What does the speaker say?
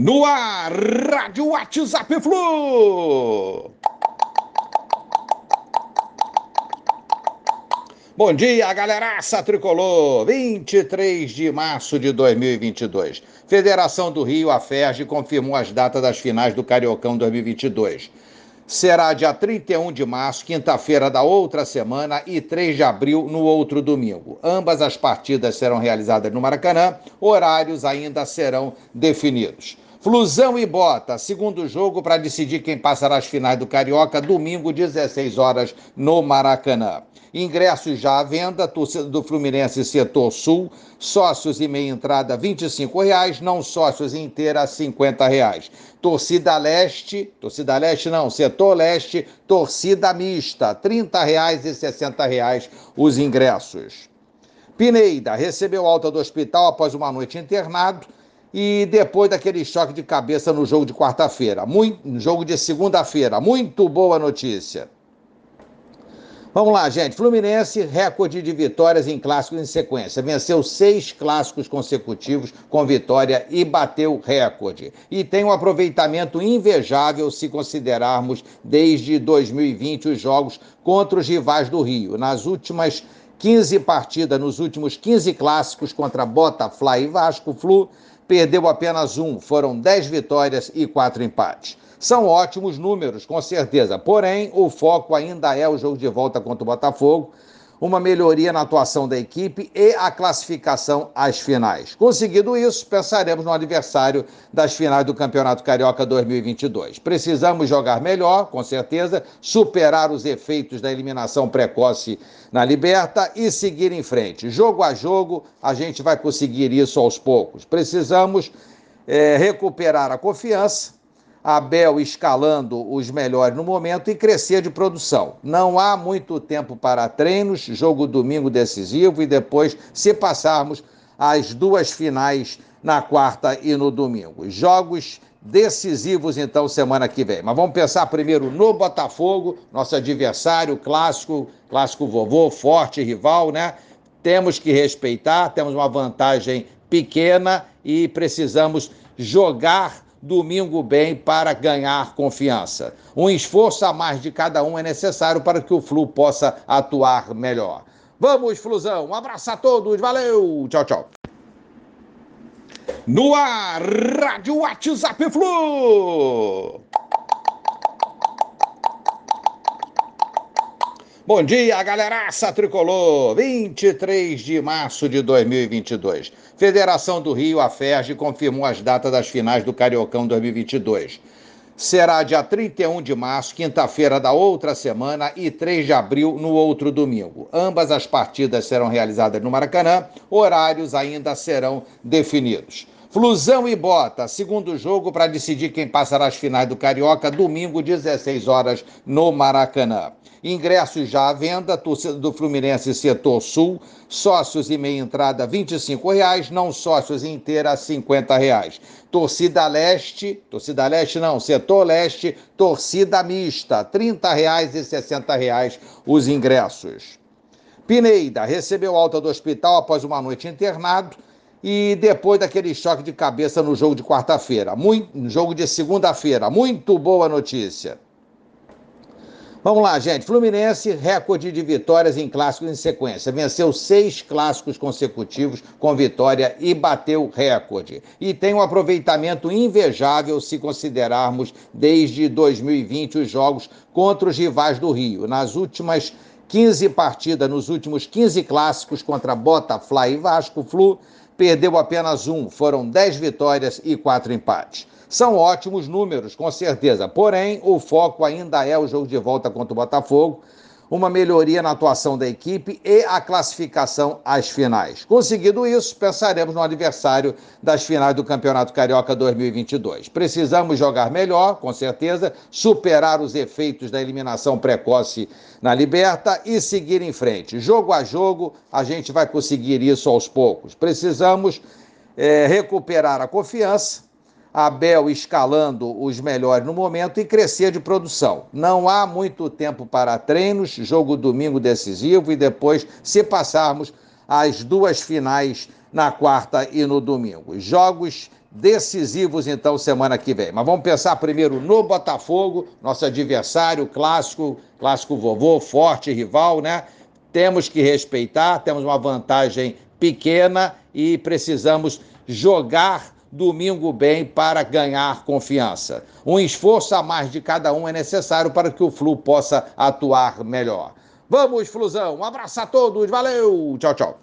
No ar, Rádio WhatsApp Flu. Bom dia, galeraça tricolor! 23 de março de 2022. Federação do Rio, a FERJ, confirmou as datas das finais do Cariocão 2022. Será dia 31 de março, quinta-feira da outra semana, e 3 de abril, no outro domingo. Ambas as partidas serão realizadas no Maracanã, horários ainda serão definidos. Flusão e Bota, segundo jogo para decidir quem passará as finais do Carioca, domingo, 16 horas, no Maracanã. Ingressos já à venda, torcida do Fluminense Setor Sul, sócios e meia entrada R$ 25,00, não sócios inteira R$ 50,00. Torcida Leste, torcida Leste não, Setor Leste, torcida mista, R$ 30,00 e R$ 60,00 os ingressos. Pineida recebeu alta do hospital após uma noite internado e depois daquele choque de cabeça no jogo de quarta-feira, no jogo de segunda-feira, muito boa notícia. Vamos lá, gente. Fluminense, recorde de vitórias em clássicos em sequência. Venceu seis clássicos consecutivos com vitória e bateu recorde. E tem um aproveitamento invejável se considerarmos desde 2020 os jogos contra os rivais do Rio. Nas últimas 15 partidas, nos últimos 15 clássicos contra Botafogo e Vasco, Flu perdeu apenas um, foram 10 vitórias e 4 empates. São ótimos números, com certeza, porém, o foco ainda é o jogo de volta contra o Botafogo uma melhoria na atuação da equipe e a classificação às finais. Conseguido isso, pensaremos no adversário das finais do Campeonato Carioca 2022. Precisamos jogar melhor, com certeza, superar os efeitos da eliminação precoce na Liberta e seguir em frente. Jogo a jogo, a gente vai conseguir isso aos poucos. Precisamos é, recuperar a confiança Abel escalando os melhores no momento e crescer de produção. Não há muito tempo para treinos, jogo domingo decisivo e depois, se passarmos, as duas finais na quarta e no domingo. Jogos decisivos, então, semana que vem. Mas vamos pensar primeiro no Botafogo, nosso adversário clássico, clássico vovô, forte rival, né? Temos que respeitar, temos uma vantagem pequena e precisamos jogar domingo bem para ganhar confiança. Um esforço a mais de cada um é necessário para que o Flu possa atuar melhor. Vamos, Flusão. Um abraço a todos. Valeu. Tchau, tchau. No ar, Rádio WhatsApp Flu. Bom dia, galeraça tricolor! 23 de março de 2022. Federação do Rio, a FERJ, confirmou as datas das finais do Cariocão 2022. Será dia 31 de março, quinta-feira da outra semana, e 3 de abril, no outro domingo. Ambas as partidas serão realizadas no Maracanã, horários ainda serão definidos. Flusão e Bota, segundo jogo para decidir quem passará as finais do Carioca, domingo, 16 horas, no Maracanã. Ingressos já à venda, torcida do Fluminense Setor Sul, sócios e meia entrada R$ 25,00, não sócios inteira R$ 50,00. Torcida Leste, torcida Leste não, Setor Leste, torcida mista, R$ 30,00 e R$ 60,00 os ingressos. Pineida recebeu alta do hospital após uma noite internado e depois daquele choque de cabeça no jogo de quarta-feira, no jogo de segunda-feira. Muito boa notícia. Vamos lá, gente. Fluminense, recorde de vitórias em clássicos em sequência. Venceu seis clássicos consecutivos com vitória e bateu recorde. E tem um aproveitamento invejável se considerarmos desde 2020 os jogos contra os rivais do Rio. Nas últimas 15 partidas, nos últimos 15 clássicos contra Botafogo e Vasco, Flu perdeu apenas um. Foram 10 vitórias e 4 empates. São ótimos números, com certeza. Porém, o foco ainda é o jogo de volta contra o Botafogo, uma melhoria na atuação da equipe e a classificação às finais. Conseguido isso, pensaremos no adversário das finais do Campeonato Carioca 2022. Precisamos jogar melhor, com certeza, superar os efeitos da eliminação precoce na Liberta e seguir em frente. Jogo a jogo, a gente vai conseguir isso aos poucos. Precisamos é, recuperar a confiança Abel escalando os melhores no momento e crescer de produção. Não há muito tempo para treinos, jogo domingo decisivo e depois, se passarmos, as duas finais na quarta e no domingo. Jogos decisivos, então, semana que vem. Mas vamos pensar primeiro no Botafogo, nosso adversário clássico, clássico vovô, forte rival, né? Temos que respeitar, temos uma vantagem pequena e precisamos jogar domingo bem para ganhar confiança. Um esforço a mais de cada um é necessário para que o Flu possa atuar melhor. Vamos, Flusão. Um abraço a todos. Valeu. Tchau, tchau.